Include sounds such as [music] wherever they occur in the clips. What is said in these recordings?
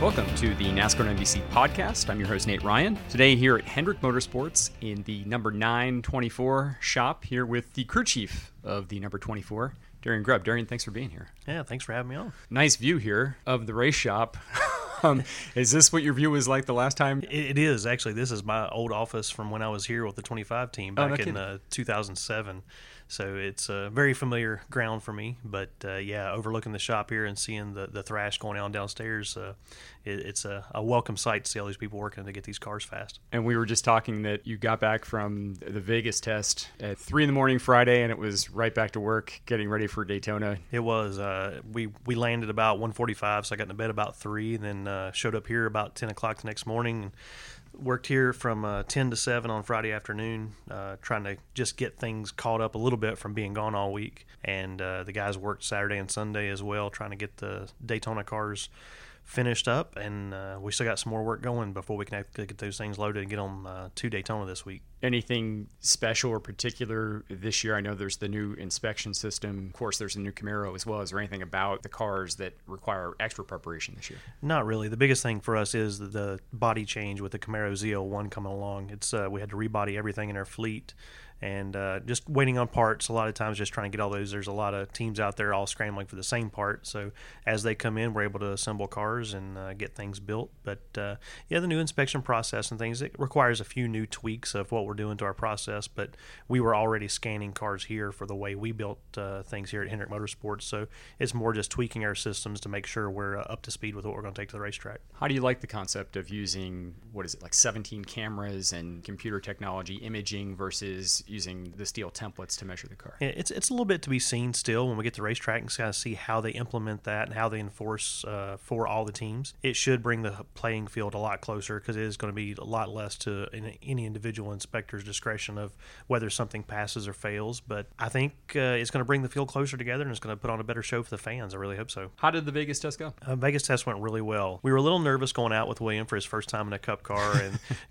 Welcome to the NASCAR and NBC podcast. I'm your host, Nate Ryan. Today, here at Hendrick Motorsports in the number 924 shop, here with the crew chief of the number 24, Darian Grubb. Darian, thanks for being here. Yeah, thanks for having me on. Nice view here of the race shop. [laughs] um, is this what your view was like the last time? It, it is actually. This is my old office from when I was here with the 25 team Oh, no back in uh, 2007. So it's a very familiar ground for me. But uh, yeah, overlooking the shop here and seeing the, the thrash going on downstairs, uh, it, it's a, a welcome sight to see all these people working to get these cars fast. And we were just talking that you got back from the Vegas test at three in the morning Friday, and it was right back to work, getting ready for Daytona. It was. Uh, we we landed about 1:45, so I got into bed about three, and then uh, showed up here about 10 o'clock the next morning. And worked here from uh, 10 to 7 on Friday afternoon, uh, trying to just get things caught up a little bit from being gone all week. And uh, the guys worked Saturday and Sunday as well, trying to get the Daytona cars finished up. And uh, we still got some more work going before we can actually get those things loaded and get them uh, to Daytona this week. anything special or particular this year? I know there's the new inspection system. Of course, there's a new Camaro as well. Is there anything about the cars that require extra preparation this year? Not really. The biggest thing for us is the, the body change with the Camaro ZL1 coming along. It's uh, we had to rebody everything in our fleet, and uh, just waiting on parts. A lot of times, just trying to get all those. There's a lot of teams out there all scrambling for the same part. So as they come in, we're able to assemble cars and uh, get things built. But uh, yeah, the new inspection process and things it requires a few new tweaks of what we're doing to our process. But we were already scanning cars here for the way we built uh, things here at Hendrick Motorsports. So it's more just tweaking our systems to make sure we're uh, up to speed with what we're going to take to the racetrack. How do you like the concept of using what is it like 17 cameras and computer technology imaging versus using the steel templates to measure the car? Yeah, It's it's a little bit to be seen still when we get to the racetrack and kind of see how they implement that and how they enforce uh, for all the teams. It should bring the playing field a lot closer because it is going to be a lot less to an- any individual inspector's discretion of whether something passes or fails. But I think uh, it's going to bring the field closer together and it's going to put on a better show for the fans. I really hope so. How did the Vegas test go? Uh, Vegas test went really well. We were a little nervous going out with William for his first time in a Cup car, and [laughs]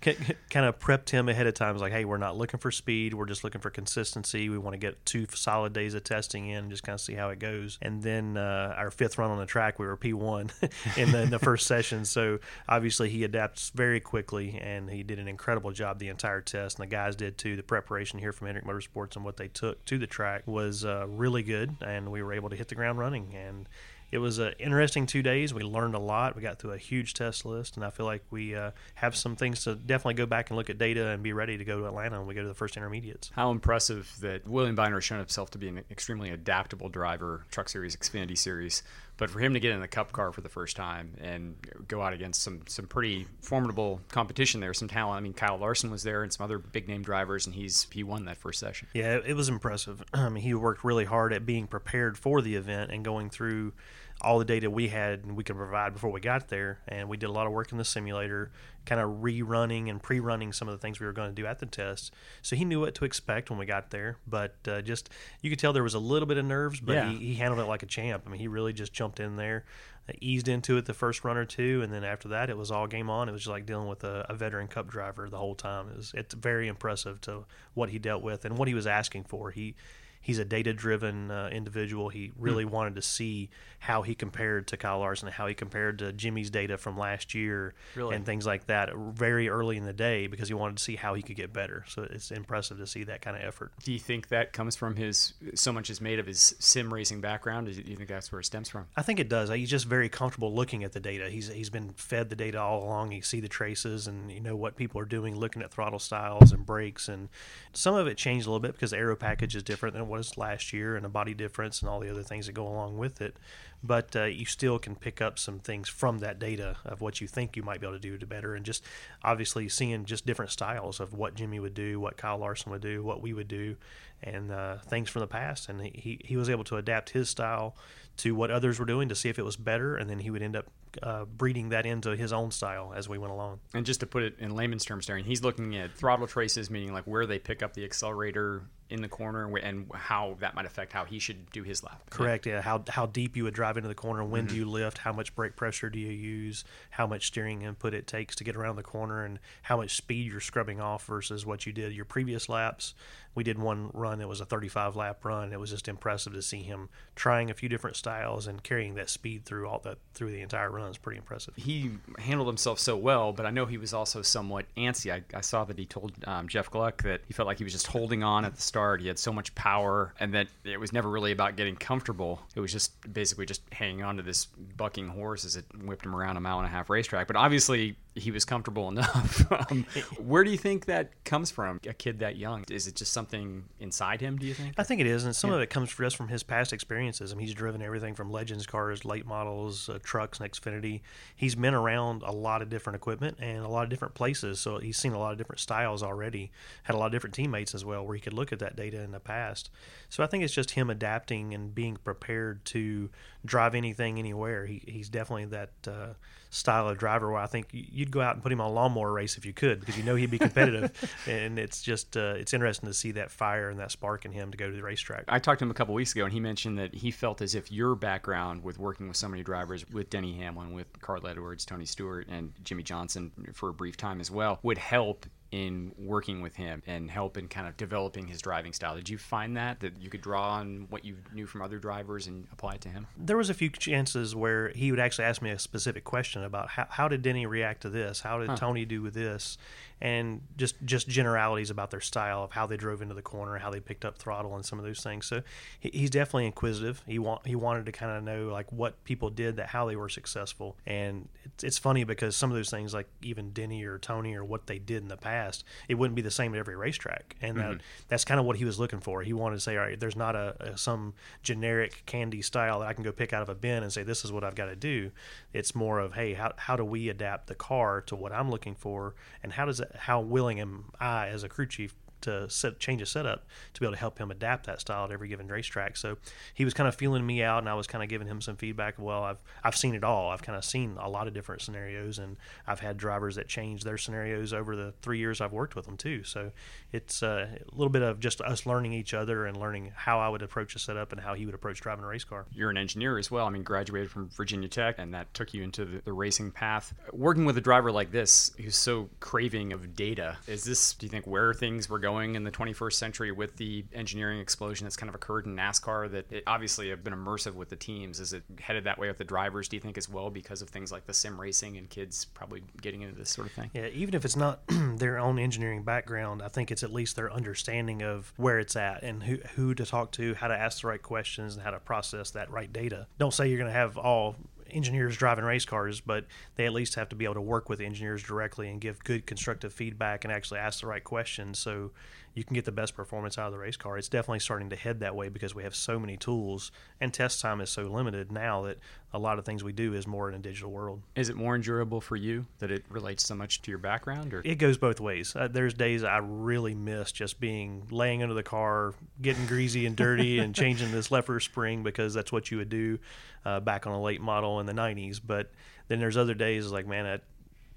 kind of prepped him ahead of time. It was like, hey, we're not looking for speed. We're just looking for consistency. We want to get two solid days of testing in just kind of see how it goes. And then uh, our fifth run on the track, we were P1 [laughs] in, the, in the first session. So obviously he adapts very quickly, and he did an incredible job the entire test. And the guys did too. The preparation here from Hendrick Motorsports and what they took to the track was uh, really good, and we were able to hit the ground running. And it was an interesting two days. We learned a lot. We got through a huge test list, and I feel like we uh, have some things to definitely go back and look at data and be ready to go to Atlanta when we go to the first intermediates. How impressive that William Byron has shown himself to be an extremely adaptable driver, Truck Series, Xfinity Series. But for him to get in the Cup car for the first time and go out against some some pretty formidable competition there, some talent. I mean, Kyle Larson was there and some other big name drivers, and he's he won that first session. Yeah, it was impressive. [clears throat] I mean, he worked really hard at being prepared for the event and going through all the data we had and we could provide before we got there. And we did a lot of work in the simulator, kind of rerunning and pre-running some of the things we were going to do at the test. So he knew what to expect when we got there. But uh, just you could tell there was a little bit of nerves, but Yeah. he, he handled it like a champ. I mean, he really just jumped in there, uh, eased into it the first run or two, and then after that, it was all game on. It was just like dealing with a, a veteran Cup driver the whole time. It was, it's very impressive to what he dealt with and what he was asking for. He he's a data driven uh, individual. He really mm. wanted to see how he compared to Kyle Larson, how he compared to Jimmie's data from last year, really? and things like that very early in the day because he wanted to see how he could get better. So it's impressive to see that kind of effort. Do you think that comes from his so much is made of his sim racing background? Do you think that's where it stems from? I think it does. He's just very comfortable looking at the data. He's he's been fed the data all along. You see the traces and you know what people are doing, looking at throttle styles and brakes, and some of it changed a little bit because the aero package is different than was last year, and a body difference and all the other things that go along with it. But uh, you still can pick up some things from that data of what you think you might be able to do to better. And just obviously seeing just different styles of what Jimmie would do, what Kyle Larson would do, what we would do, and uh, things from the past. And he, he was able to adapt his style to what others were doing to see if it was better, and then he would end up uh, breeding that into his own style as we went along. And just to put it in layman's terms, Darren, he's looking at throttle traces, meaning like where they pick up the accelerator in the corner and how that might affect how he should do his lap. Correct. Yeah. How how deep you would drive into the corner. When mm-hmm. do you lift? How much brake pressure do you use? How much steering input it takes to get around the corner, and how much speed you're scrubbing off versus what you did your previous laps we did one run that was a 35 lap run. It was just impressive to see him trying a few different styles and carrying that speed through all that through the entire run. It's pretty impressive. He handled himself so well, but I know he was also somewhat antsy. I, I saw that he told um, Jeff Gluck that he felt like he was just holding on at the start. He had so much power, and that it was never really about getting comfortable. It was just basically just hanging on to this bucking horse as it whipped him around a mile and a half racetrack. But obviously, he was comfortable enough. [laughs] um, where do you think that comes from? A kid that young? Is it just something inside him? Do you think? I think it is, and some yeah. of it comes just from his past experiences. I mean, he's driven everything from Legends cars, late models, uh, trucks, and Xfinity. He's been around a lot of different equipment and a lot of different places, so he's seen a lot of different styles already. Had a lot of different teammates as well, where he could look at that data in the past. So I think it's just him adapting and being prepared to drive anything anywhere. He, he's definitely that. Uh, style of driver where I think you'd go out and put him on a lawnmower race if you could because you know he'd be competitive. [laughs] and it's just uh, it's interesting to see that fire and that spark in him to go to the racetrack. I talked to him a couple weeks ago and he mentioned that he felt as if your background with working with so many drivers, with Denny Hamlin, with Carl Edwards, Tony Stewart, and Jimmie Johnson for a brief time as well, would help in working with him and help in kind of developing his driving style. Did you find that that you could draw on what you knew from other drivers and apply it to him? There was a few chances where he would actually ask me a specific question about how, how did Denny react to this? How did huh. Tony do with this? And just just generalities about their style of how they drove into the corner, how they picked up throttle, and some of those things. So he, he's definitely inquisitive. He want he wanted to kind of know like what people did that how they were successful. And it's, it's funny because some of those things like even Denny or Tony or what they did in the past, it wouldn't be the same at every racetrack. And mm-hmm. that, that's kind of what he was looking for. He wanted to say, all right, there's not a, a some generic candy style that I can go pick out of a bin and say this is what I've got to do. It's more of hey, how how do we adapt the car to what I'm looking for, and how does it how willing am I as a crew chief to set, change a setup to be able to help him adapt that style at every given racetrack. So he was kind of feeling me out, and I was kind of giving him some feedback. Well, I've I've seen it all. I've kind of seen a lot of different scenarios, and I've had drivers that change their scenarios over the three years I've worked with them too. So it's uh, a little bit of just us learning each other and learning how I would approach a setup and how he would approach driving a race car. You're an engineer as well. I mean, graduated from Virginia Tech, and that took you into the, the racing path. Working with a driver like this, who's so craving of data, is this? Do you think where things were going in the 21st 21st century with the engineering explosion that's kind of occurred in NASCAR that it obviously have been immersive with the teams. Is it headed that way with the drivers, do you think, as well, because of things like the sim racing and kids probably getting into this sort of thing? Yeah, even if it's not [clears throat] their own engineering background, I think it's at least their understanding of where it's at and who, who to talk to, how to ask the right questions, and how to process that right data. Don't say you're going to have all engineers driving race cars, but they at least have to be able to work with engineers directly and give good constructive feedback and actually ask the right questions. So you can get the best performance out of the race car. It's definitely starting to head that way because we have so many tools and test time is so limited now that a lot of things we do is more in a digital world. Is it more enjoyable for you that it relates so much to your background or It goes both ways. Uh, there's days I really miss just being laying under the car, getting greasy and dirty [laughs] and changing this lever spring because that's what you would do uh, back on a late model in the 90s, but then there's other days like man, I,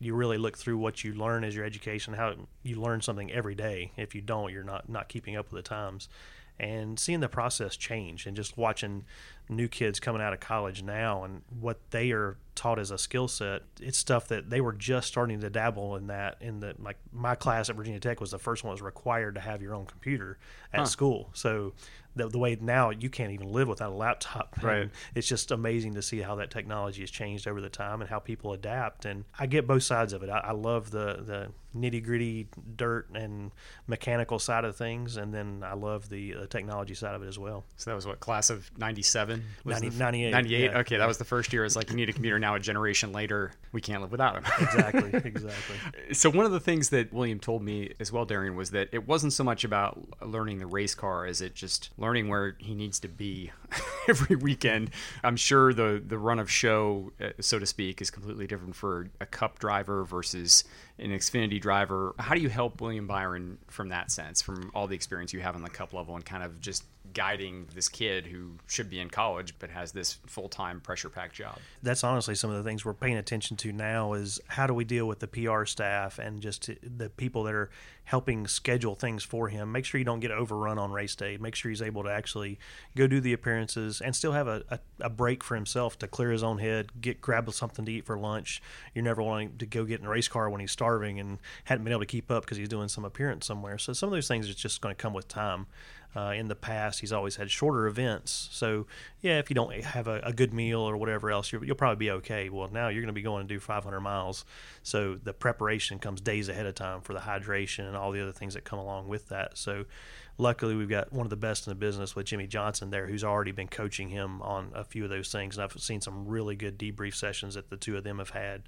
you really look through what you learn as your education, how you learn something every day. If you don't, you're not not keeping up with the times. And seeing the process change and just watching new kids coming out of college now and what they are taught as a skill set, it's stuff that they were just starting to dabble in that. In the like my class at Virginia Tech was the first one that was required to have your own computer at huh. school. So the, the way now you can't even live without a laptop. [laughs] Right. And it's just amazing to see how that technology has changed over the time and how people adapt. And I get both sides of it. I, I love the the nitty gritty dirt and mechanical side of things, and then I love the uh, technology side of it as well. So that was what class of '97, 90, 98, 98. yeah. Okay, that was the first year. It's like you need a computer now. A generation later, we can't live without him. Exactly, [laughs] exactly. So one of the things that William told me as well, Darian, was that it wasn't so much about learning the race car as it just learning where he needs to be [laughs] every weekend. I'm sure the the run of show, uh, so to speak, is completely different for a Cup driver versus an Xfinity driver. How do you help William Byron from that sense, from all the experience you have on the Cup level, and kind of just guiding this kid who should be in college but has this full time pressure packed job? That's honestly some of the things we're paying attention to now is how do we deal with the PR staff and just the people that are helping schedule things for him. Make sure you don't get overrun on race day. Make sure he's able to actually go do the appearances and still have a, a, a break for himself to clear his own head, get grab something to eat for lunch. You're never wanting to go get in a race car when he's starving and hadn't been able to keep up because he's doing some appearance somewhere. So some of those things are just going to come with time. Uh, in the past, he's always had shorter events. So, yeah, if you don't have a, a good meal or whatever else, you will probably be okay. Well, now you're going to be going to do 500 miles. So, the preparation comes days ahead of time for the hydration and all the other things that come along with that. So, luckily, we've got one of the best in the business with Jimmie Johnson there, who's already been coaching him on a few of those things. And I've seen some really good debrief sessions that the two of them have had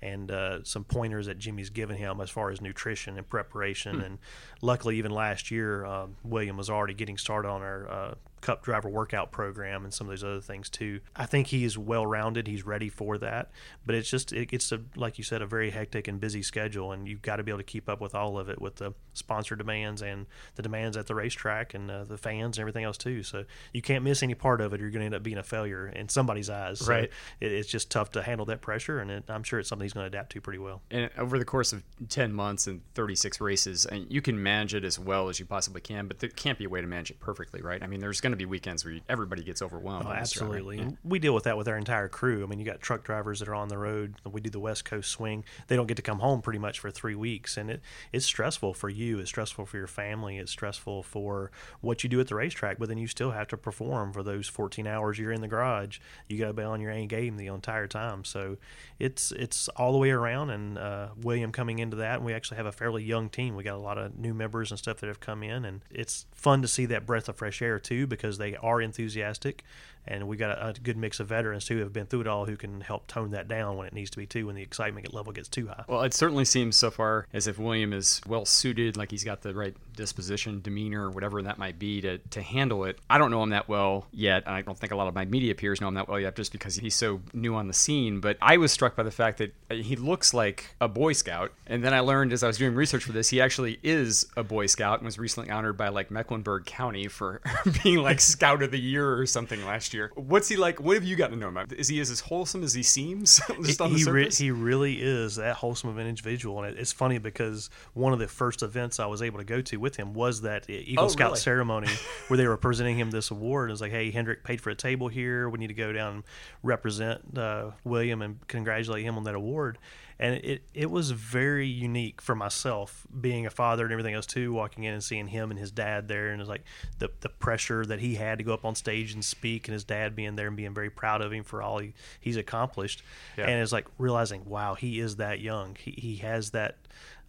and uh, some pointers that Jimmie's given him as far as nutrition and preparation. Hmm. And luckily, even last year, uh, William was already getting started on our uh, Cup driver workout program and some of those other things too. I think he is well rounded. He's ready for that, but it's just it, it's a like you said a very hectic and busy schedule, and you've got to be able to keep up with all of it with the sponsor demands and the demands at the racetrack and uh, the fans and everything else too. So you can't miss any part of it. You're going to end up being a failure in somebody's eyes. So right. It, it's just tough to handle that pressure, and it, I'm sure it's something he's going to adapt to pretty well. And over the course of 10 months and 36 races, and you can manage it as well as you possibly can, but there can't be a way to manage it perfectly, right? I mean, there's going to be weekends where everybody gets overwhelmed. Oh, absolutely. Yeah. We deal with that with our entire crew. I mean, you got truck drivers that are on the road. We do the West Coast swing. They don't get to come home pretty much for three weeks, and it it's stressful for you. It's stressful for your family. It's stressful for what you do at the racetrack. But then you still have to perform for those 14 hours you're in the garage. You got to be on your A game the entire time. So it's it's all the way around. And uh, William coming into that, and we actually have a fairly young team. We got a lot of new members and stuff that have come in, and it's fun to see that breath of fresh air too because they are enthusiastic and we got a, a, good mix of veterans who have been through it all who can help tone that down when it needs to be too when the excitement level gets too high. Well, it certainly seems so far as if William is well suited, like he's got the right disposition, demeanor, whatever that might be to, to handle it. I don't know him that well yet. And I don't think a lot of my media peers know him that well yet just because he's so new on the scene. But I was struck by the fact that he looks like a Boy Scout. And then I learned as I was doing research for this, he actually is a Boy Scout and was recently honored by like Mecklenburg County for [laughs] being like Scout of the Year or something last year. What's he like? What have you gotten to know about? Is he as wholesome as he seems? [laughs] just on the he, surface? Re- he really is that wholesome of an individual. And it's funny because one of the first events I was able to go to with him was that Eagle oh, Scout really? ceremony [laughs] where they were presenting him this award. It was like, hey, Hendrick paid for a table here. We need to go down and represent uh, William and congratulate him on that award. And it, it was very unique for myself, being a father and everything else too, walking in and seeing him and his dad there, and it's like the the pressure that he had to go up on stage and speak, and his dad being there and being very proud of him for all he, he's accomplished, Yeah. and it's like realizing, wow, he is that young. He he has that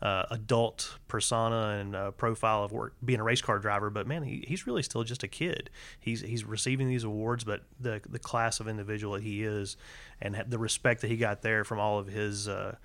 uh, adult persona and uh, profile of work being a race car driver, but man, he, he's really still just a kid. He's he's receiving these awards, but the the class of individual that he is, and the respect that he got there from all of his uh,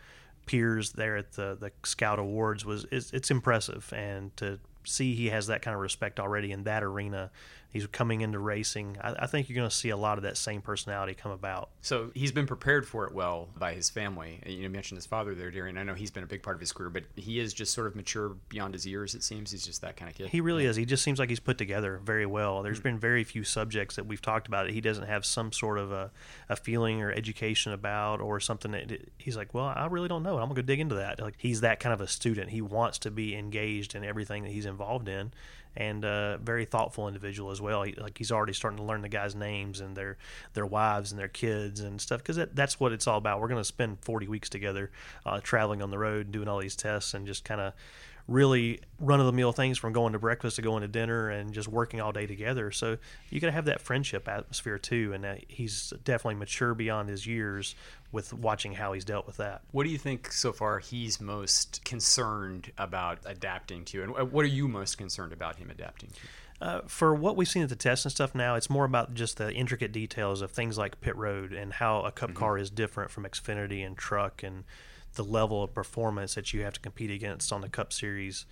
peers there at the the Scout Awards was it's, it's impressive, and to see he has that kind of respect already in that arena. He's coming into racing. I, I think you're going to see a lot of that same personality come about. So he's been prepared for it well by his family. You know, mentioned his father there, Darian. I know he's been a big part of his career, but he is just sort of mature beyond his years. It seems he's just that kind of kid. He really is. He just seems like he's put together very well. There's mm-hmm. been very few subjects that we've talked about that he doesn't have some sort of a, a feeling or education about or something that he's like, well, I really don't know. I'm going to dig into that. Like he's that kind of a student. He wants to be engaged in everything that he's involved in and uh, very thoughtful individual as well. He, like he's already starting to learn the guys' names and their their wives and their kids and stuff because that, that's what it's all about. We're going to spend 40 weeks together, uh, traveling on the road, doing all these tests, and just kind of really run of the mill things from going to breakfast to going to dinner and just working all day together. So you got to have that friendship atmosphere too. And he's definitely mature beyond his years with watching how he's dealt with that. What do you think so far he's most concerned about adapting to? And what are you most concerned about him adapting to? Uh, for what we've seen at the test and stuff now, it's more about just the intricate details of things like pit road and how a cup mm-hmm. car is different from Xfinity and truck and the level of performance that you have to compete against on the Cup Series.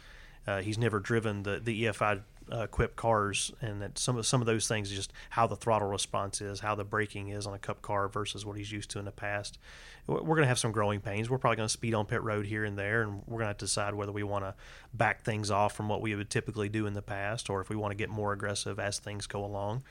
Uh, he's never driven the the EFI uh, equipped cars, and that some of some of those things, just how the throttle response is, how the braking is on a Cup car versus what he's used to in the past. We're going to have some growing pains. We're probably going to speed on pit road here and there, and we're going to decide whether we want to back things off from what we would typically do in the past, or if we want to get more aggressive as things go along.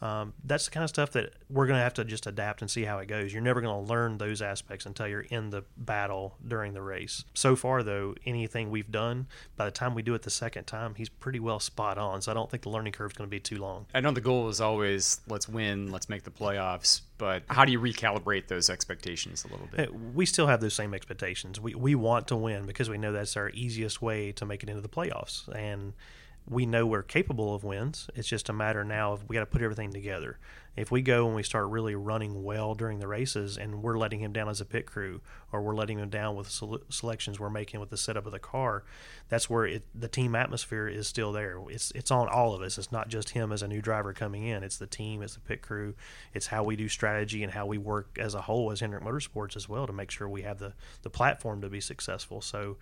Um, that's the kind of stuff that we're going to have to just adapt and see how it goes. You're never going to learn those aspects until you're in the battle during the race. So far, though, anything we've done, by the time we do it the second time, he's pretty well spot on. So I don't think the learning curve is going to be too long. I know the goal is always let's win, let's make the playoffs, but how do you recalibrate those expectations a little bit? We still have those same expectations. We, we want to win because we know that's our easiest way to make it into the playoffs. And we know we're capable of wins. It's just a matter now of we got to put everything together. If we go and we start really running well during the races and we're letting him down as a pit crew or we're letting him down with selections we're making with the setup of the car, that's where it, the team atmosphere is still there. It's it's on all of us. It's not just him as a new driver coming in. It's the team, it's the pit crew, it's how we do strategy and how we work as a whole as Hendrick Motorsports as well to make sure we have the the platform to be successful. So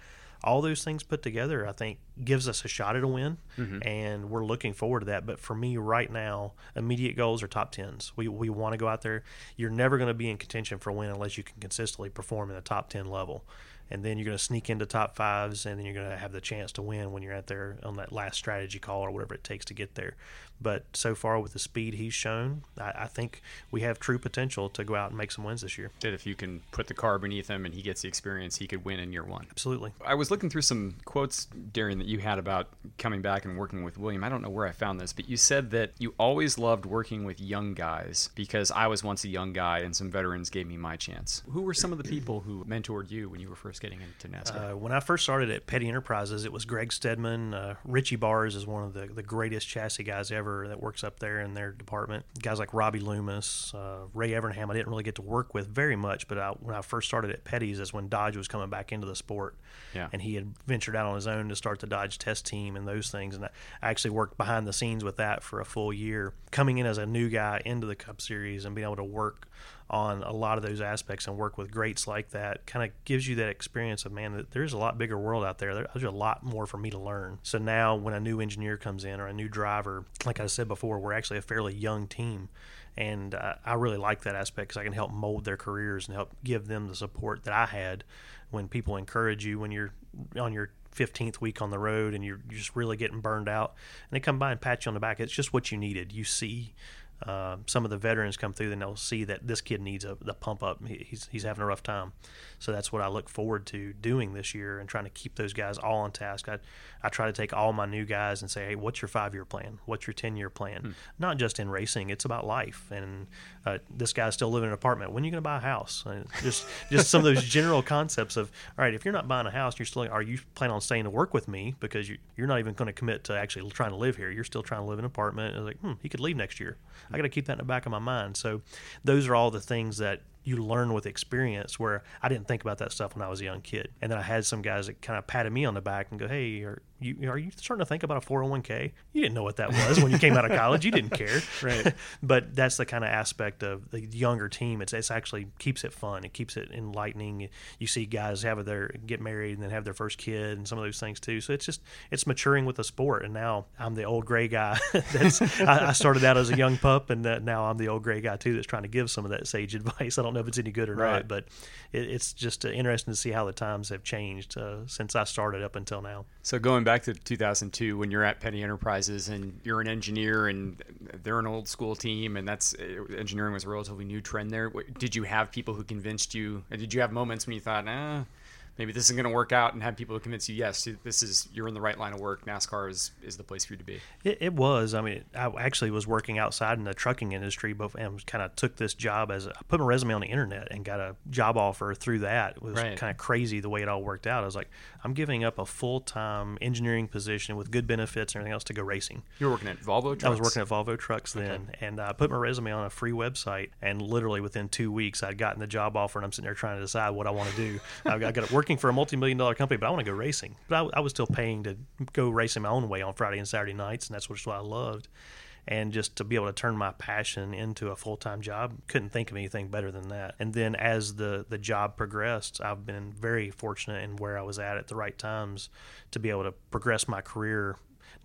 all those things put together, I think, gives us a shot at a win, mm-hmm. and we're looking forward to that. But for me, right now, immediate goals are top tens. We we want to go out there. You're never going to be in contention for a win unless you can consistently perform in the top ten level and then you're going to sneak into top fives, and then you're going to have the chance to win when you're out there on that last strategy call or whatever it takes to get there. But so far, with the speed he's shown, I, I, think we have true potential to go out and make some wins this year. That if you can put the car beneath him and he gets the experience, he could win in year one. Absolutely. I was looking through some quotes, Darian, that you had about coming back and working with William. I don't know where I found this, but you said that you always loved working with young guys because I was once a young guy and some veterans gave me my chance. Who were some of the people who mentored you when you were first getting into NASCAR? Uh, when I first started at Petty Enterprises, it was Greg Steadman. Uh, Richie Barsz is one of the, the greatest chassis guys ever that works up there in their department. Guys like Robbie Loomis, uh, Ray Evernham, I didn't really get to work with very much, but I, when I first started at Petty's is when Dodge was coming back into the sport. Yeah. And he had ventured out on his own to start the Dodge test team and those things. And I actually worked behind the scenes with that for a full year. Coming in as a new guy into the Cup Series and being able to work on a lot of those aspects and work with greats like that kind of gives you that experience of man that there's a lot bigger world out there. There's a lot more for me to learn. So now when a new engineer comes in or a new driver like i said before we're actually a fairly young team. And uh, i really like that aspect because i can help mold their careers and help give them the support that i had. When people encourage you when you're on your 15th week on the road and you're just really getting burned out and they come by and pat you on the back it's just what you needed. You see uh, some of the veterans come through and they'll see that this kid needs a the pump up. He's he's having a rough time, so that's what I look forward to doing this year and trying to keep those guys all on task. I I try to take all my new guys and say, hey, what's your five year plan? What's your ten year plan? Hmm. Not just in racing, it's about life. And uh, this guy's still living in an apartment. When are you going to buy a house? And just just some of those general concepts of all right, if you're not buying a house, you're still are you planning on staying to work with me because you you're not even going to commit to actually trying to live here. You're still trying to live in an apartment. And like, hmm, he could leave next year. I got to keep that in the back of my mind. So those are all the things that you learn with experience where I didn't think about that stuff when I was a young kid. And then I had some guys that kind of patted me on the back and go, Hey, are you, are you starting to think about a 401k? You didn't know what that was when you came out of college. You didn't care. [laughs] right. [laughs] but that's the kind of aspect of the younger team. It's, it's actually keeps it fun. It keeps it enlightening. You see guys have their, get married and then have their first kid and some of those things too. So it's just, it's maturing with the sport. And now I'm the old gray guy. [laughs] that's, I, I, started out as a young pup and now I'm the old gray guy too, that's trying to give some of that sage advice. I don't know if it's any good or right. not, but it, it's just uh, interesting to see how the times have changed uh, since I started up until now. So going back to 2002, when you're at Petty Enterprises and you're an engineer and they're an old school team, and that's uh, engineering was a relatively new trend there. Did you have people who convinced you? Did you have moments when you thought, nah? Maybe this isn't going to work out, and have people convince you, yes, this is you're in the right line of work. NASCAR is is the place for you to be. It, it was. I mean, I actually was working outside in the trucking industry, but and kind of took this job as a, I put my resume on the internet and got a job offer through that. It was Right. kind of crazy the way it all worked out. I was like, I'm giving up a full time engineering position with good benefits and everything else to go racing. You were working at Volvo. Trucks? I was working at Volvo Trucks then, and I put my resume on a free website, and literally within two weeks, I'd gotten the job offer, and I'm sitting there trying to decide what I want to do. i've got, to got working for a multi-million dollar company, but I want to go racing. But I, I was still paying to go racing my own way on Friday and Saturday nights, and that's what I loved. And just to be able to turn my passion into a full time job, couldn't think of anything better than that. And then as the the job progressed, I've been very fortunate in where I was at at the right times to be able to progress my career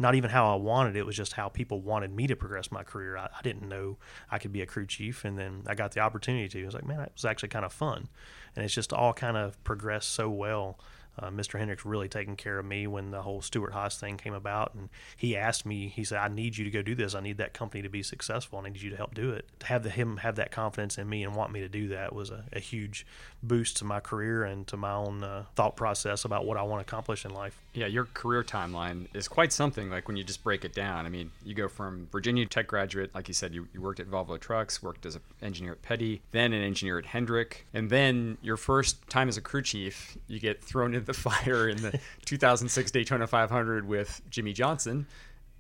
not even how I wanted it, was just how people wanted me to progress my career. I, I didn't know I could be a crew chief, and then I got the opportunity to. I was like, man, that was actually kind of fun, and it's just all kind of progressed so well. Uh, Mr. Hendricks really taking care of me when the whole Stewart Haas thing came about, and he asked me. He said, "I need you to go do this. I need that company to be successful. I need you to help do it." To have the, him have that confidence in me and want me to do that was a, a huge boost to my career and to my own uh, thought process about what I want to accomplish in life. Yeah, your career timeline is quite something. Like when you just break it down. I mean, you go from Virginia Tech graduate, like you said, you, you worked at Volvo Trucks, worked as an engineer at Petty, then an engineer at Hendrick, and then your first time as a crew chief, you get thrown into the fire in the 2006 Daytona 500 with Jimmie Johnson,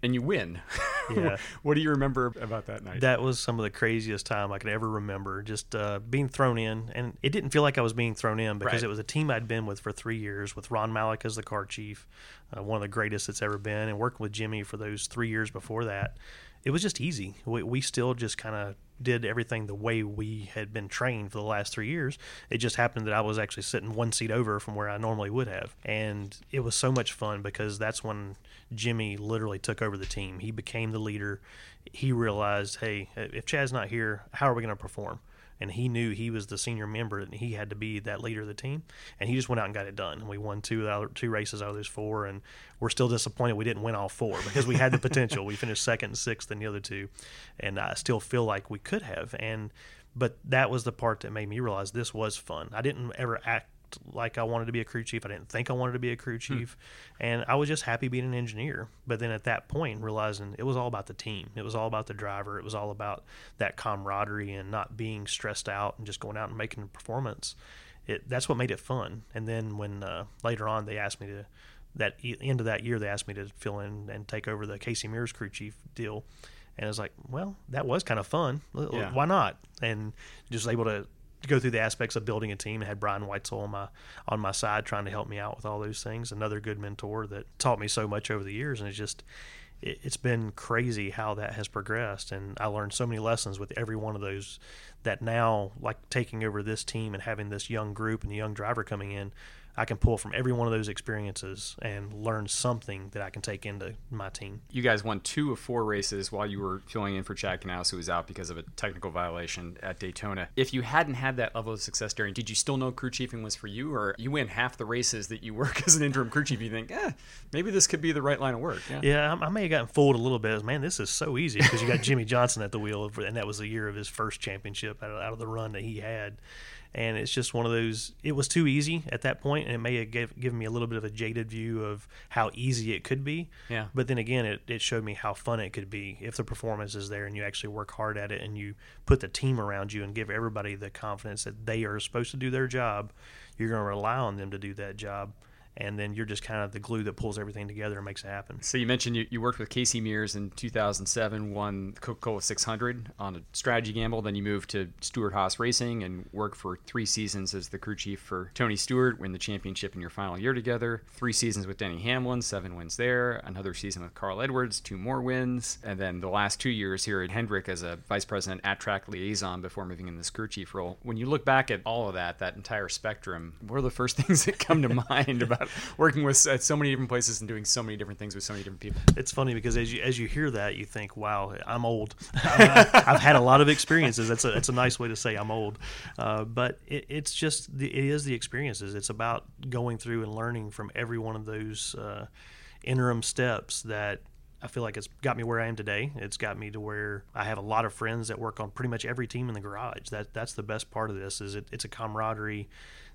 and you win. [laughs] Yeah. what do you remember about that night? That was some of the craziest time I could ever remember. Just uh, being thrown in, and it didn't feel like I was being thrown in because Right. it was a team I'd been with for three years, with Ron Malec as the car chief, uh, one of the greatest that's ever been, and working with Jimmie for those three years before that. It was just easy. We, we still just kind of did everything the way we had been trained for the last three years. It just happened that I was actually sitting one seat over from where I normally would have. And it was so much fun because that's when Jimmie literally took over the team. He became the leader. He realized, hey, if Chad's not here, how are we going to perform? And he knew he was the senior member and he had to be that leader of the team. And he just went out and got it done. And we won two out two races out of those four. And we're still disappointed we didn't win all four because we had the potential. we finished second and sixth in the other two, and I still feel like we could have. And but that was the part that made me realize this was fun. I didn't ever act like I wanted to be a crew chief. I didn't think I wanted to be a crew chief, and I was just happy being an engineer. But then at that point, realizing it was all about the team. It was all about the driver. It was all about that camaraderie and not being stressed out and just going out and making a performance. It that's what made it fun. And then when uh, later on they asked me to that e- end of that year they asked me to fill in and take over the Casey Mears crew chief deal. And I was like, well, that was kind of fun. Yeah. Why not? And just able to go through the aspects of building a team and had Brian Whitesell on my on my side trying to help me out with all those things. Another good mentor that taught me so much over the years, and it's just it, it's been crazy how that has progressed. And I learned so many lessons with every one of those. That now, like taking over this team and having this young group and a young driver coming in, I can pull from every one of those experiences and learn something that I can take into my team. you guys won two of four races while you were filling in for Chad Knaus, who was out because of a technical violation at Daytona. If you hadn't had that level of success during, did you still know crew chiefing was for you, or you win half the races that you [laughs] work as an interim crew chief? You think, eh, maybe this could be the right line of work. Yeah. Yeah, I, I may have gotten fooled a little bit. as, Man, this is so easy because you got Jimmie Johnson at the wheel, and that was the year of his first championship out of, out of the run that he had. And it's just one of those. It was too easy at that point, and it may have gave, given me a little bit of a jaded view of how easy it could be. Yeah. But then again, it, it showed me how fun it could be if the performance is there and you actually work hard at it and you put the team around you and give everybody the confidence that they are supposed to do their job. You're going to rely on them to do that job, and then you're just kind of the glue that pulls everything together and makes it happen. So you mentioned you, you worked with Casey Mears in 2007, won Coca-Cola 600 on a strategy gamble. Then you moved to Stewart Haas Racing and worked for three seasons as the crew chief for Tony Stewart, win the championship in your final year together. Three seasons with Denny Hamlin, seven wins there. Another season with Carl Edwards, two more wins. And then the last two years here at Hendrick as a vice president at track liaison before moving in this crew chief role. When you look back at all of that, that entire spectrum, what are the first [laughs] things that come to [laughs] mind about [laughs] working with at so many different places and doing so many different things with so many different people? it's funny because as you as you hear that, you think, "Wow, I'm old. [laughs] I've had a lot of experiences." That's a that's a nice way to say I'm old, uh, but it, it's just the, it is the experiences. It's about going through and learning from every one of those uh, interim steps that. I feel like it's got me where I am today. It's got me to where I have a lot of friends that work on pretty much every team in the garage. That that's the best part of this is it, it's a camaraderie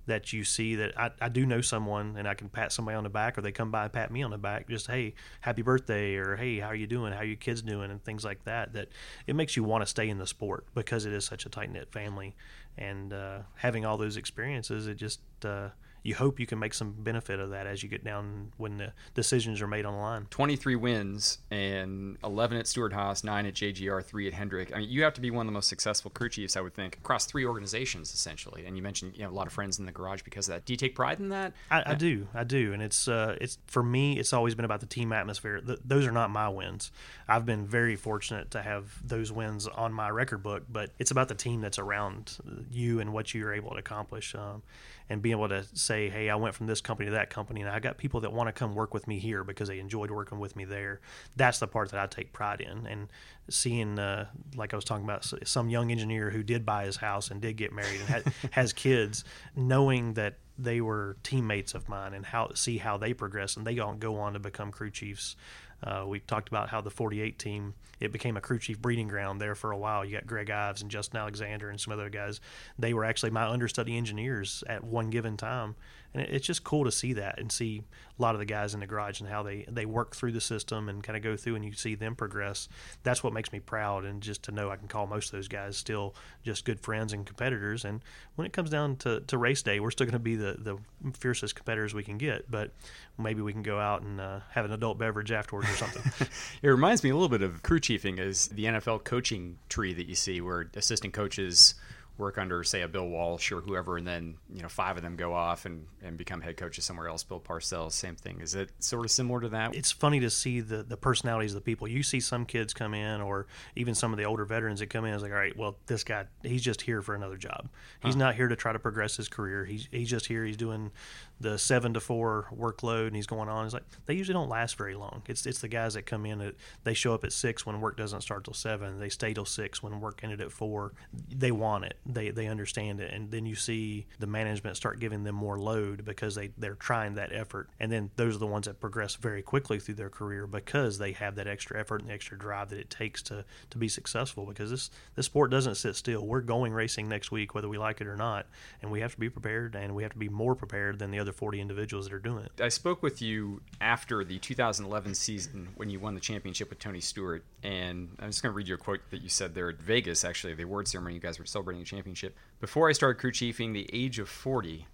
that you see that I, I do know someone and I can pat somebody on the back or they come by and pat me on the back just hey happy birthday or hey how are you doing? How are your kids doing? and things like that that it makes you want to stay in the sport because it is such a tight knit family. And uh, having all those experiences it just uh, you hope you can make some benefit of that as you get down when the decisions are made on the line. 23 wins and 11 at Stewart Haas, 9 at JGR, 3 at Hendrick. I mean, you have to be one of the most successful crew chiefs, I would think, across three organizations, essentially. And you mentioned you have a lot of friends in the garage because of that. Do you take pride in that? I, I do. I do. And it's, uh, it's for me, it's always been about the team atmosphere. Th- those are not my wins. I've been very fortunate to have those wins on my record book, but it's about the team that's around you and what you're able to accomplish. Um, and being able to say, hey, I went from this company to that company, and I got people that want to come work with me here because they enjoyed working with me there. That's the part that I take pride in. And seeing, uh, like I was talking about, some young engineer who did buy his house and did get married and ha- [laughs] has kids, knowing that they were teammates of mine and how see how they progress and they go on to become crew chiefs uh, we talked about how the 48 team it became a crew chief breeding ground there for a while. You got Greg Ives and Justin Alexander and some other guys. They were actually my understudy engineers at one given time, and it's just cool to see that and see a lot of the guys in the garage and how they they work through the system and kind of go through and you see them progress. That's what makes me proud, and just to know I can call most of those guys still just good friends and competitors. And when it comes down to, to race day, we're still going to be the the fiercest competitors we can get, but maybe we can go out and uh, have an adult beverage afterwards or something. [laughs] it reminds me a little bit of crew chiefing, as the NFL coaching tree that you see, where assistant coaches work under, say, a Bill Walsh or whoever, and then you know five of them go off and, and become head coaches somewhere else. Bill Parcells, same thing. Is it sort of similar to that? It's funny to see the the personalities of the people. You see some kids come in, or even some of the older veterans that come in. It's like, all right, well, this guy, he's just here for another job. He's huh. not here to try to progress his career. He's he's just here. He's doing the seven to four workload, and he's going on. It's like they usually don't last very long. It's it's the guys that come in at they show up at six when work doesn't start till seven. They stay till six when work ended at four. They want it. They they understand it, and then you see the management start giving them more load because they they're trying that effort, and then those are the ones that progress very quickly through their career because they have that extra effort and the extra drive that it takes to to be successful. Because this this sport doesn't sit still. We're going racing next week whether we like it or not, and we have to be prepared, and we have to be more prepared than the other other 40 individuals that are doing it. I spoke with you after the 2011 season when you won the championship with Tony Stewart, and I'm just going to read you a quote that you said there at Vegas, actually, the award ceremony. You guys were celebrating the championship. Before I started crew chiefing, the age of 40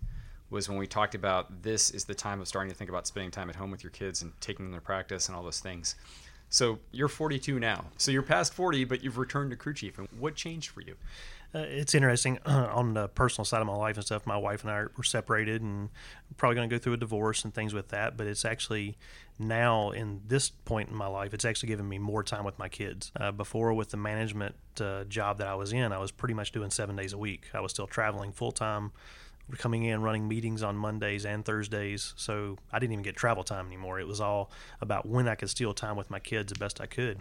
was when we talked about this is the time of starting to think about spending time at home with your kids and taking them to practice and all those things. So you're 42 now. So you're past 40, but you've returned to crew chief. And what changed for you? Uh, it's interesting uh, [clears throat] on the personal side of my life and stuff. My wife and I were separated, and probably going to go through a divorce and things with that. But it's actually now in this point in my life, it's actually given me more time with my kids. Uh, before, with the management uh, job that I was in, I was pretty much doing seven days a week. I was still traveling full time coming in running meetings on Mondays and Thursdays. So I didn't even get travel time anymore. It was all about when I could steal time with my kids the best I could.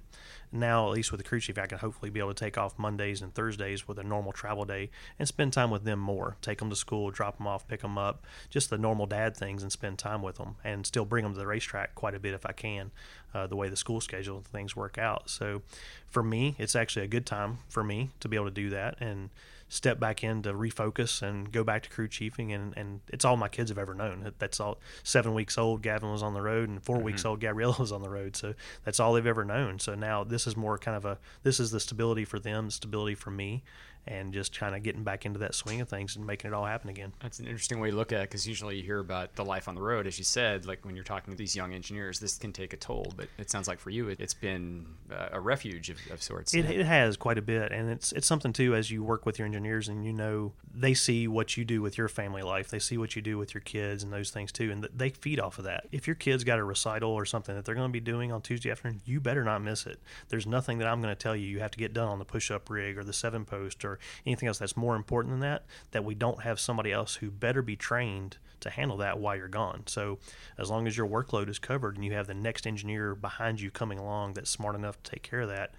Now, at least with the crew chief, I can hopefully be able to take off Mondays and Thursdays with a normal travel day and spend time with them more. Take them to school, drop them off, pick them up, just the normal dad things, and spend time with them, and still bring them to the racetrack quite a bit if I can. Uh, the way the school schedule and things work out. So, for me, it's actually a good time for me to be able to do that and step back in to refocus and go back to crew chiefing. And, and it's all my kids have ever known. That's all seven weeks old gavin was on the road and 4 mm-hmm. weeks old gabriella [laughs] was on the road. So that's all they've ever known. So now this is more kind of a this is the stability for them stability for me and just kind of getting back into that swing of things and making it all happen again. That's an interesting way to look at it because usually you hear about the life on the road, as you said, like when you're talking to these young engineers, this can take a toll. But it sounds like for you, it, has been uh, a refuge of, of sorts. It, it, has quite a bit, and it's it's something too as you work with your engineers and you know they see what you do with your family life, they see what you do with your kids and those things too, and they feed off of that. If your kids got a recital or something that they're going to be doing on Tuesday afternoon, you better not miss it. There's nothing that I'm going to tell you you have to get done on the push-up rig or the seven post or anything else that's that's more important than that, that we don't have somebody else who better be trained to handle that while you're gone. So as long as your workload is covered and you have the next engineer behind you coming along that's smart enough to take care of that,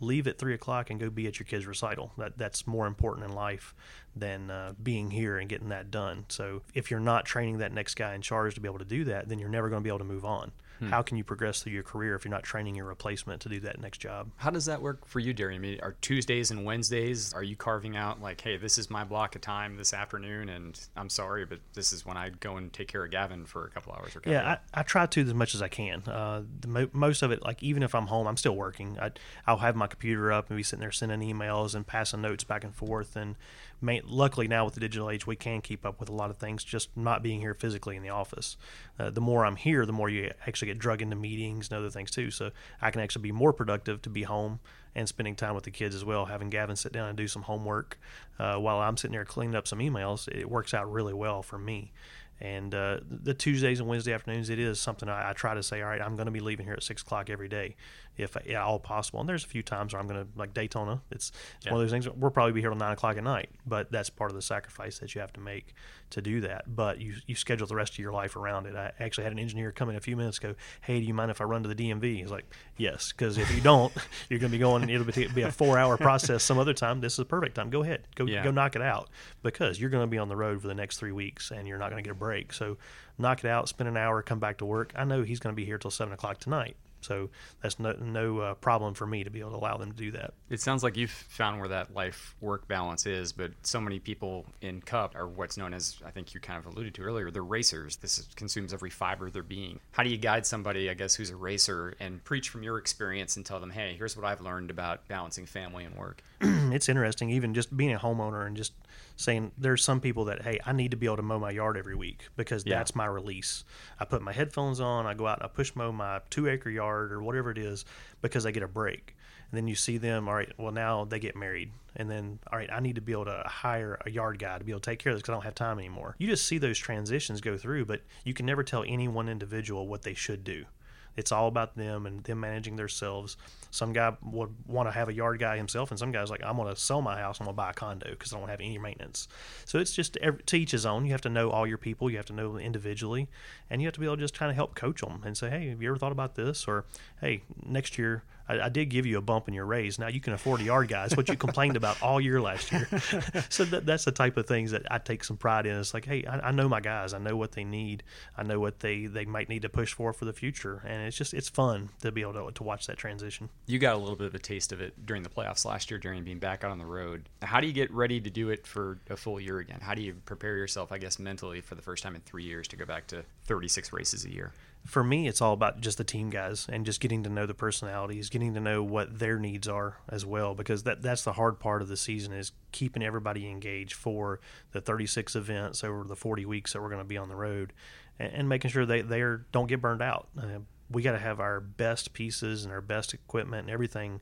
leave at three o'clock and go be at your kid's recital. That that's more important in life than uh, being here and getting that done. So if you're not training that next guy in charge to be able to do that, then you're never going to be able to move on. Hmm. How can you progress through your career if you're not training your replacement to do that next job? How does that work for you, Darian? I mean, are Tuesdays and Wednesdays, are you carving out like, hey, this is my block of time this afternoon, and I'm sorry, but this is when I go and take care of Gavin for a couple hours? Or yeah, I, I, try to as much as I can. Uh, mo- most of it, like even if I'm home, I'm still working. I, I'll have my computer up and be sitting there sending emails and passing notes back and forth. And may, luckily now with the digital age, we can keep up with a lot of things just not being here physically in the office. Uh, the more I'm here, the more you actually get drug into meetings and other things too. So I can actually be more productive to be home and spending time with the kids as well. Having Gavin sit down and do some homework uh, while I'm sitting there cleaning up some emails, it works out really well for me. And uh, the Tuesdays and Wednesday afternoons, it is something I, I try to say, all right, I'm going to be leaving here at six o'clock every day, if at all possible. And there's a few times where I'm going to, like Daytona, it's, it's yeah. one of those things. We'll probably be here till nine o'clock at night, but that's part of the sacrifice that you have to make to do that. But you you schedule the rest of your life around it. I actually had an engineer come in a few minutes ago. Hey, do you mind if I run to the DMV? He's like, yes, because if you don't, [laughs] you're going to be going. It'll be, be a four hour process some other time. This is a perfect time. Go ahead, go yeah. go knock it out because you're going to be on the road for the next three weeks and you're not going to get a break. So knock it out, spend an hour, come back to work. I know he's going to be here till seven o'clock tonight. So that's no no uh, problem for me to be able to allow them to do that. It sounds like you've found where that life work balance is, but so many people in Cup are what's known as I think you kind of alluded to earlier, they're racers. This is, consumes every fiber of their being. How do you guide somebody, I guess, who's a racer and preach from your experience and tell them, hey, here's what I've learned about balancing family and work? [clears throat] it's interesting, even just being a homeowner and just saying there's some people that hey i need to be able to mow my yard every week because yeah. that's my release. I put my headphones on i go out and i push mow my two acre yard or whatever it is because i get a break. And then you see them all right well now they get married. And then all right i need to be able to hire a yard guy to be able to take care of this because i don't have time anymore. You just see those transitions go through but you can never tell any one individual what they should do it's all about them and them managing themselves some guy would want to have a yard guy himself, and some guys like I'm going to sell my house. I'm going to buy a condo because I don't have any maintenance. So it's just to each his own. You have to know all your people. You have to know them individually, and you have to be able to just kind of help coach them and say, hey, have you ever thought about this? Or hey, next year I, I, did give you a bump in your raise. Now you can afford a yard guy. It's what you complained about all year last year. [laughs] so that, that's the type of things that I take some pride in. It's like, hey, I, I, know my guys. I know what they need. I know what they, they might need to push for for the future. And it's just it's fun to be able to, to watch that transition. You got a little bit of a taste of it during the playoffs last year, during being back out on the road. How do you get ready to do it for a full year again? How do you prepare yourself, I guess, mentally for the first time in three years to go back to 36 races a year? For me, it's all about just the team guys and just getting to know the personalities, getting to know what their needs are as well, because that that's the hard part of the season is keeping everybody engaged for the 36 events over the 40 weeks that we're going to be on the road, and, and making sure they they don't get burned out. Uh, we got to have our best pieces and our best equipment and everything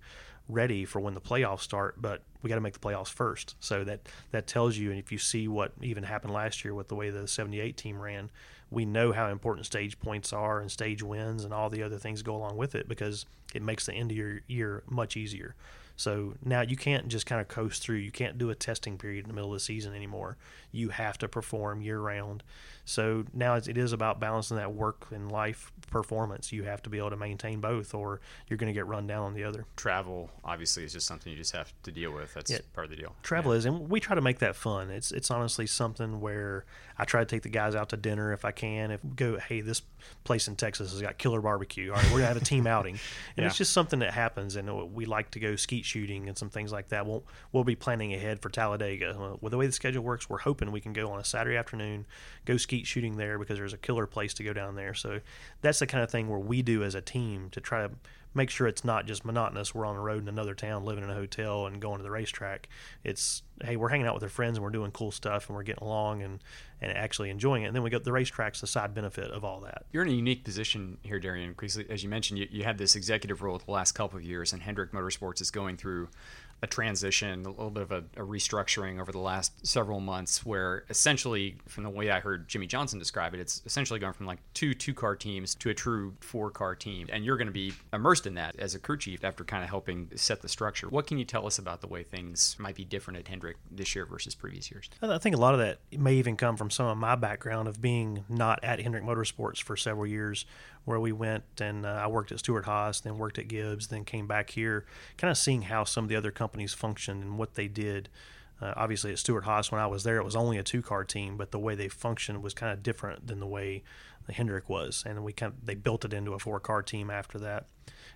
ready for when the playoffs start, but we got to make the playoffs first. So that that tells you, and if you see what even happened last year with the way the 78 team ran we know how important stage points are and stage wins and all the other things go along with it because it makes the end of your year much easier. So now you can't just kind of coast through. You can't do a testing period in the middle of the season anymore. You have to perform year round. So now it is about balancing that work and life performance. You have to be able to maintain both, or you're going to get run down on the other. Travel obviously is just something you just have to deal with. That's yeah. part of the deal. Travel yeah. is, and we try to make that fun. It's it's honestly something where I try to take the guys out to dinner if I can. If go, hey, this place in Texas has got killer barbecue. All right, we're gonna have a team [laughs] outing, and yeah. it's just something that happens. And we like to go skeet shooting and some things like that. We'll we'll be planning ahead for Talladega. Uh, with the way the schedule works, we're hoping we can go on a Saturday afternoon, go skeet shooting there because there's a killer place to go down there. So that's the kind of thing where we do as a team to try to make sure it's not just monotonous. We're on the road in another town, living in a hotel, and going to the racetrack. It's hey, we're hanging out with our friends and we're doing cool stuff and we're getting along and and actually enjoying it. And then we got the racetrack's the side benefit of all that. You're in a unique position here, Darian, because as you mentioned, you, you had this executive role the last couple of years, and Hendrick Motorsports is going through a transition, a little bit of a, a, restructuring over the last several months, where essentially, from the way I heard Jimmie Johnson describe it, it's essentially going from like two two car teams to a true four car team. And you're going to be immersed in that as a crew chief after kind of helping set the structure. What can you tell us about the way things might be different at Hendrick this year versus previous years? I think a lot of that may even come from some of my background of being not at Hendrick Motorsports for several years, where we went and uh, I worked at Stewart-Haas, then worked at Gibbs, then came back here, kind of seeing how some of the other companies functioned and what they did. Uh, obviously, at Stewart-Haas, when I was there, it was only a two car team, but the way they functioned was kind of different than the way the Hendrick was, and we kind of, they built it into a four car team after that.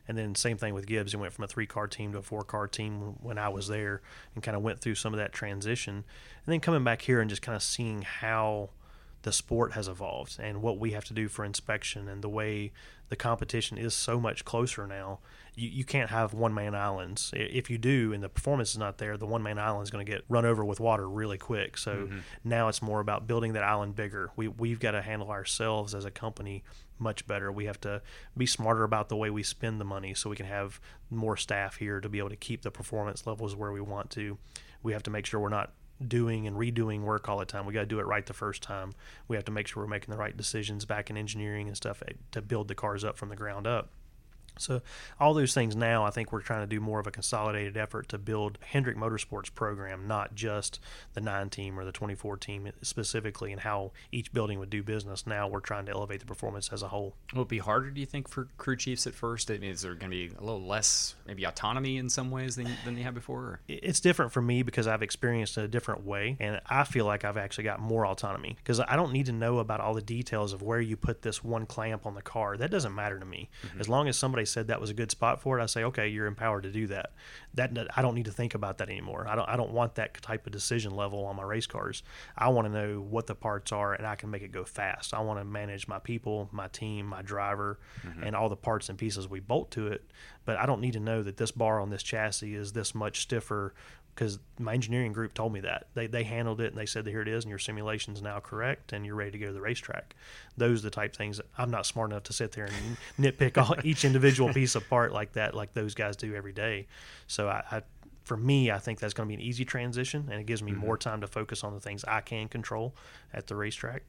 And then same thing with Gibbs. He went from a three car team to a four car team when I was there, and kind of went through some of that transition. And then coming back here and just kind of seeing how the sport has evolved and what we have to do for inspection and the way the competition is so much closer now. You, you can't have one man islands. If you do and the performance is not there, the one man island is going to get run over with water really quick. So mm-hmm. now it's more about building that island bigger. We, we've got to handle ourselves as a company much better. We have to be smarter about the way we spend the money so we can have more staff here to be able to keep the performance levels where we want to. We have to make sure we're not doing and redoing work all the time. We got to do it right the first time. We have to make sure we're making the right decisions back in engineering and stuff eh, to build the cars up from the ground up. So all those things now, I think we're trying to do more of a consolidated effort to build Hendrick Motorsports program, not just the nine team or the 24 team specifically, and how each building would do business. Now we're trying to elevate the performance as a whole. Will it be harder, do you think, for crew chiefs at first? I mean, is there going to be a little less maybe autonomy in some ways than, than they had before? Or? It's different for me because I've experienced it a different way, and I feel like I've actually got more autonomy because I don't need to know about all the details of where you put this one clamp on the car. That doesn't matter to me. Mm-hmm. As long as somebody said that was a good spot for it, I say, okay, you're empowered to do that. That I don't need to think about that anymore. I don't I don't want that type of decision level on my race cars. I want to know what the parts are and I can make it go fast. I want to manage my people, my team, my driver, mm-hmm. and all the parts and pieces we bolt to it. But I don't need to know that this bar on this chassis is this much stiffer because my engineering group told me that they, they handled it and they said that here it is and your simulation is now correct and you're ready to go to the racetrack those are the type things that i'm not smart enough to sit there and [laughs] nitpick all, [laughs] each individual piece apart like that like those guys do every day so i, I for me, I think that's going to be an easy transition, and it gives me mm-hmm. more time to focus on the things I can control at the racetrack.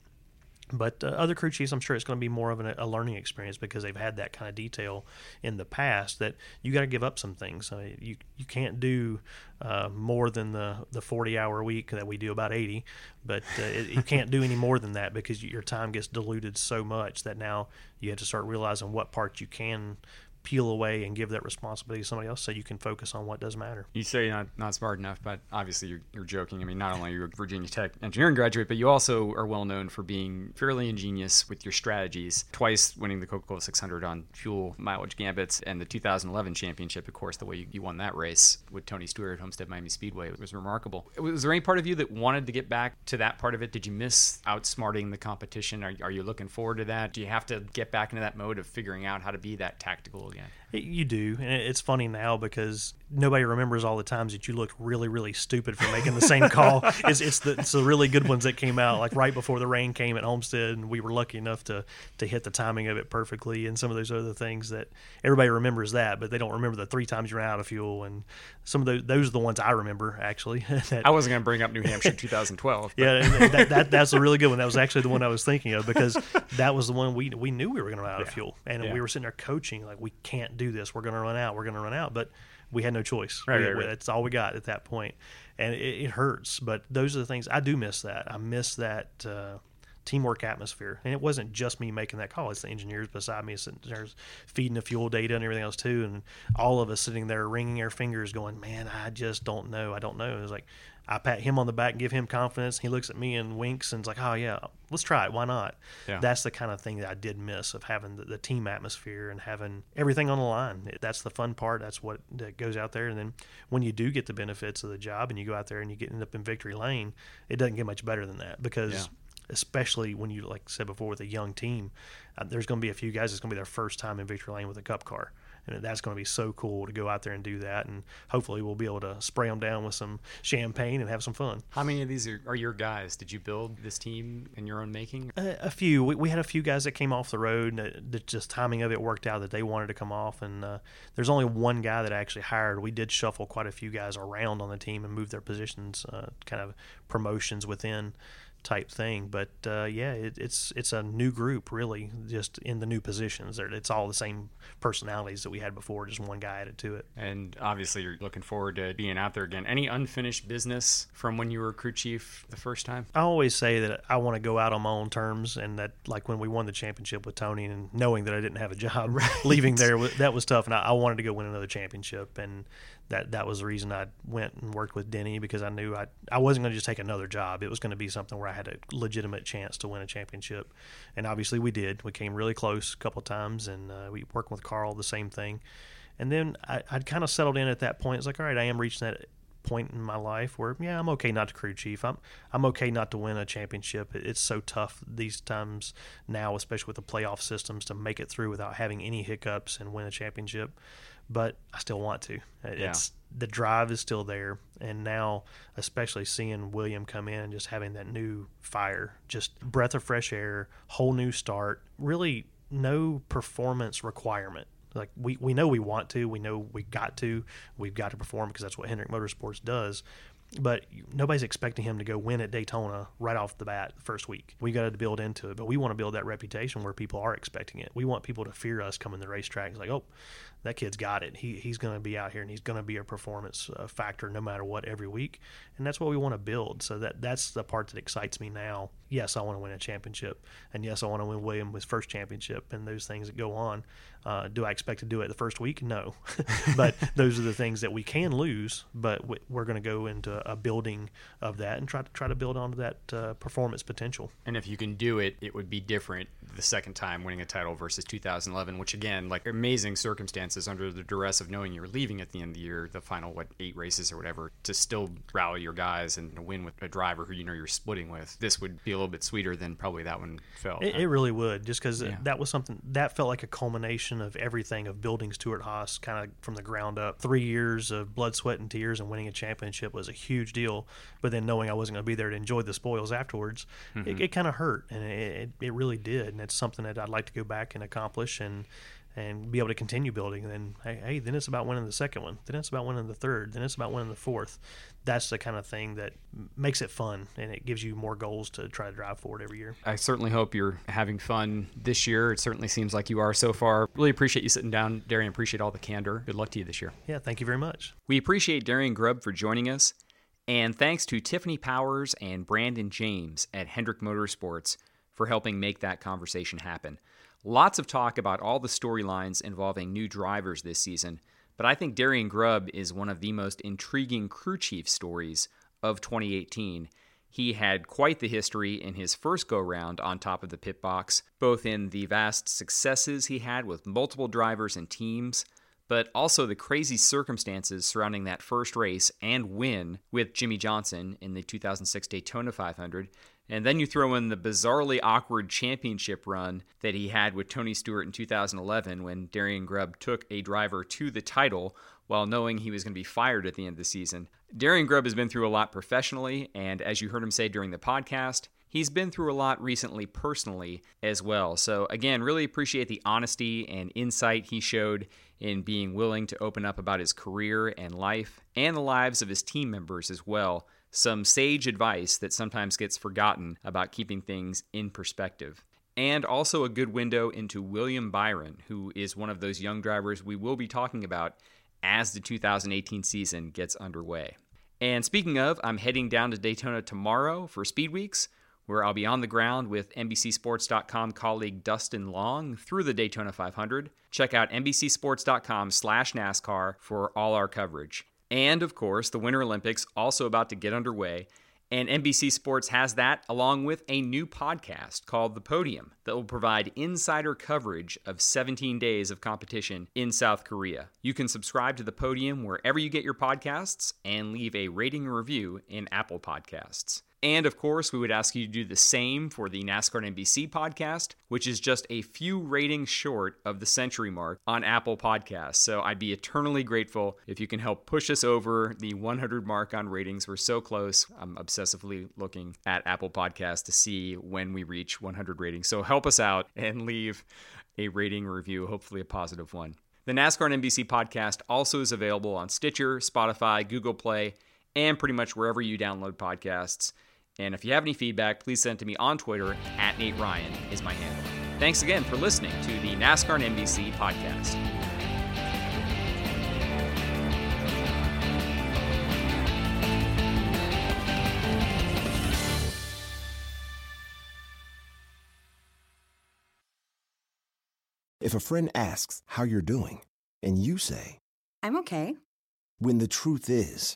But uh, other crew chiefs, I'm sure it's going to be more of an, a learning experience because they've had that kind of detail in the past that you got to give up some things. Uh, you you can't do uh, more than the, the 40 hour week that we do about 80, but uh, it, you can't do any more than that because your time gets diluted so much that now you have to start realizing what parts you can peel away and give that responsibility to somebody else so you can focus on what does matter. You say you're not, not smart enough, but obviously you're, you're joking. I mean, not only are you a Virginia Tech engineering graduate, but you also are well known for being fairly ingenious with your strategies. Twice winning the Coca Cola 600 on fuel mileage gambits and the 2011 championship, of course, the way you, you won that race with Tony Stewart at Homestead Miami Speedway was remarkable. Was there any part of you that wanted to get back to that part of it? Did you miss outsmarting the competition? Are, are you looking forward to that? Do you have to get back into that mode of figuring out how to be that tactical again? You do, and it's funny now because nobody remembers all the times that you looked really, really stupid for making the same call. [laughs] It's, it's the it's the really good ones that came out like right before the rain came at Homestead, and we were lucky enough to to hit the timing of it perfectly, and some of those other things that everybody remembers that, but they don't remember the three times you ran out of fuel, and some of those those are the ones I remember actually. [laughs] that, I wasn't going to bring up New Hampshire 2012. yeah, that, that, that's a really good one. That was actually the one I was thinking of because that was the one we we knew we were going to run out yeah. of fuel, and yeah. we were sitting there coaching like we can't do this. We're going to run out. We're going to run out. But we had no choice. Right, we, right, right. That's all we got at that point, and it, it, hurts. But those are the things I do miss. That I miss that uh, teamwork atmosphere, and it wasn't just me making that call. It's the engineers beside me sitting there feeding the fuel data and everything else too, and all of us sitting there wringing our fingers, going, "Man, I just don't know. I don't know." It was like I pat him on the back and give him confidence. He looks at me and winks and is like, "Oh yeah, let's try it. Why not?" Yeah. That's the kind of thing that I did miss of having the, the, team atmosphere and having everything on the line. That's the fun part. That's what that goes out there. And then when you do get the benefits of the job and you go out there and you get end up in victory lane, it doesn't get much better than that because. Yeah especially when you like I said before with a young team, uh, there's going to be a few guys that's going to be their first time in victory lane with a cup car and that's going to be so cool to go out there and do that. And hopefully, we'll be able to spray them down with some champagne and have some fun. How many of these are, are your guys? Did you build this team in your own making? A, a few. We, we, had a few guys that came off the road. And the just timing of it worked out that they wanted to come off. And uh, there's only one guy that I actually hired. We did shuffle quite a few guys around on the team and move their positions, uh, kind of promotions within type thing. But uh, yeah, it, it's it's a new group really, just in the new positions. It's all the same personalities that we had before, just one guy added to it. And obviously, you're looking forward to being out there again. Any unfinished business from when you were crew chief the first time? I always say that I want to go out on my own terms, and that like when we won the championship with Tony, and knowing that I didn't have a job, [laughs] right. leaving there that was tough, and I, I wanted to go win another championship, and that that was the reason I went and worked with Denny because I knew I I wasn't going to just take another job. It was going to be something where I had a legitimate chance to win a championship, and obviously we did. We came really close a couple of times, and uh, we worked with Carl the same thing. And then I, I'd kind of settled in at that point. It's like, all right, I am reaching that point in my life where yeah I'm okay not to crew chief I'm I'm okay not to win a championship it's so tough these times now especially with the playoff systems to make it through without having any hiccups and win a championship but I still want to. It's yeah. the drive is still there, and now especially seeing William come in and just having that new fire, just breath of fresh air, whole new start. Really, no performance requirement. Like we, we know we want to, we know we got to, we've got to perform because that's what Hendrick Motorsports does but nobody's expecting him to go win at Daytona right off the bat the first week. We got to build into it, but we want to build that reputation where people are expecting it. We want people to fear us coming to the racetrack. It's like, oh, that kid's got it. He, he's going to be out here and he's going to be a performance uh, factor no matter what every week. And that's what we want to build. So that that's the part that excites me now. Yes, I want to win a championship. And yes, I want to win William first championship and those things that go on. Uh, do I expect to do it the first week? No. [laughs] but those are the things that we can lose, but we're going to go into a building of that and try to try to build onto that uh, performance potential. And if you can do it, it would be different the second time winning a title versus 2011, which again, like amazing circumstances under the duress of knowing you're leaving at the end of the year, the final what eight races or whatever, to still rally your guys and win with a driver who you know you're splitting with. This would be a little bit sweeter than probably that one felt. It, it really would, just because yeah. that was something that felt like a culmination of everything of building Stewart-Haas kind of from the ground up. Three years of blood, sweat, and tears, and winning a championship was a huge deal. But then knowing I wasn't going to be there to enjoy the spoils afterwards, mm-hmm. it, it kind of hurt, and it, it really did. And it's something that I'd like to go back and accomplish and and be able to continue building. And then hey, hey, then it's about winning the second one. Then it's about winning the third. Then it's about winning the fourth. That's the kind of thing that makes it fun and it gives you more goals to try to drive forward every year. I certainly hope you're having fun this year. It certainly seems like you are so far. Really appreciate you sitting down, Darian. Appreciate all the candor. Good luck to you this year. Yeah, thank you very much. We appreciate Darian Grubb for joining us. And thanks to Tiffany Powers and Brandon James at Hendrick Motorsports for helping make that conversation happen. Lots of talk about all the storylines involving new drivers this season, but I think Darian Grubb is one of the most intriguing crew chief stories of 2018. He had quite the history in his first go round on top of the pit box, both in the vast successes he had with multiple drivers and teams, but also the crazy circumstances surrounding that first race and win with Jimmie Johnson in the 2006 Daytona 500. And then you throw in the bizarrely awkward championship run that he had with Tony Stewart in 2011 when Darian Grubb took a driver to the title while knowing he was going to be fired at the end of the season. Darian Grubb has been through a lot professionally, and as you heard him say during the podcast, he's been through a lot recently personally as well. So, again, really appreciate the honesty and insight he showed in being willing to open up about his career and life and the lives of his team members as well. Some sage advice that sometimes gets forgotten about keeping things in perspective. And also a good window into William Byron, who is one of those young drivers we will be talking about as the 2018 season gets underway. And speaking of, I'm heading down to Daytona tomorrow for Speed Weeks where I'll be on the ground with NBCSports.com colleague Dustin Long through the Daytona 500. Check out NBCSports.com slash NASCAR for all our coverage. And of course, the Winter Olympics also about to get underway. And NBC Sports has that along with a new podcast called The Podium that will provide insider coverage of 17 days of competition in South Korea. You can subscribe to The Podium wherever you get your podcasts and leave a rating review in Apple Podcasts. And of course, we would ask you to do the same for the NASCAR NBC podcast, which is just a few ratings short of the century mark on Apple Podcasts. So I'd be eternally grateful if you can help push us over the 100 mark on ratings. We're so close. I'm obsessively looking at Apple Podcasts to see when we reach 100 ratings. So help us out and leave a rating review, hopefully a positive one. The NASCAR NBC podcast also is available on Stitcher, Spotify, Google Play, and pretty much wherever you download podcasts. And if you have any feedback, please send it to me on Twitter at Nate Ryan is my handle. Thanks again for listening to the NASCAR and NBC podcast. If a friend asks how you're doing, and you say, I'm okay When the truth is,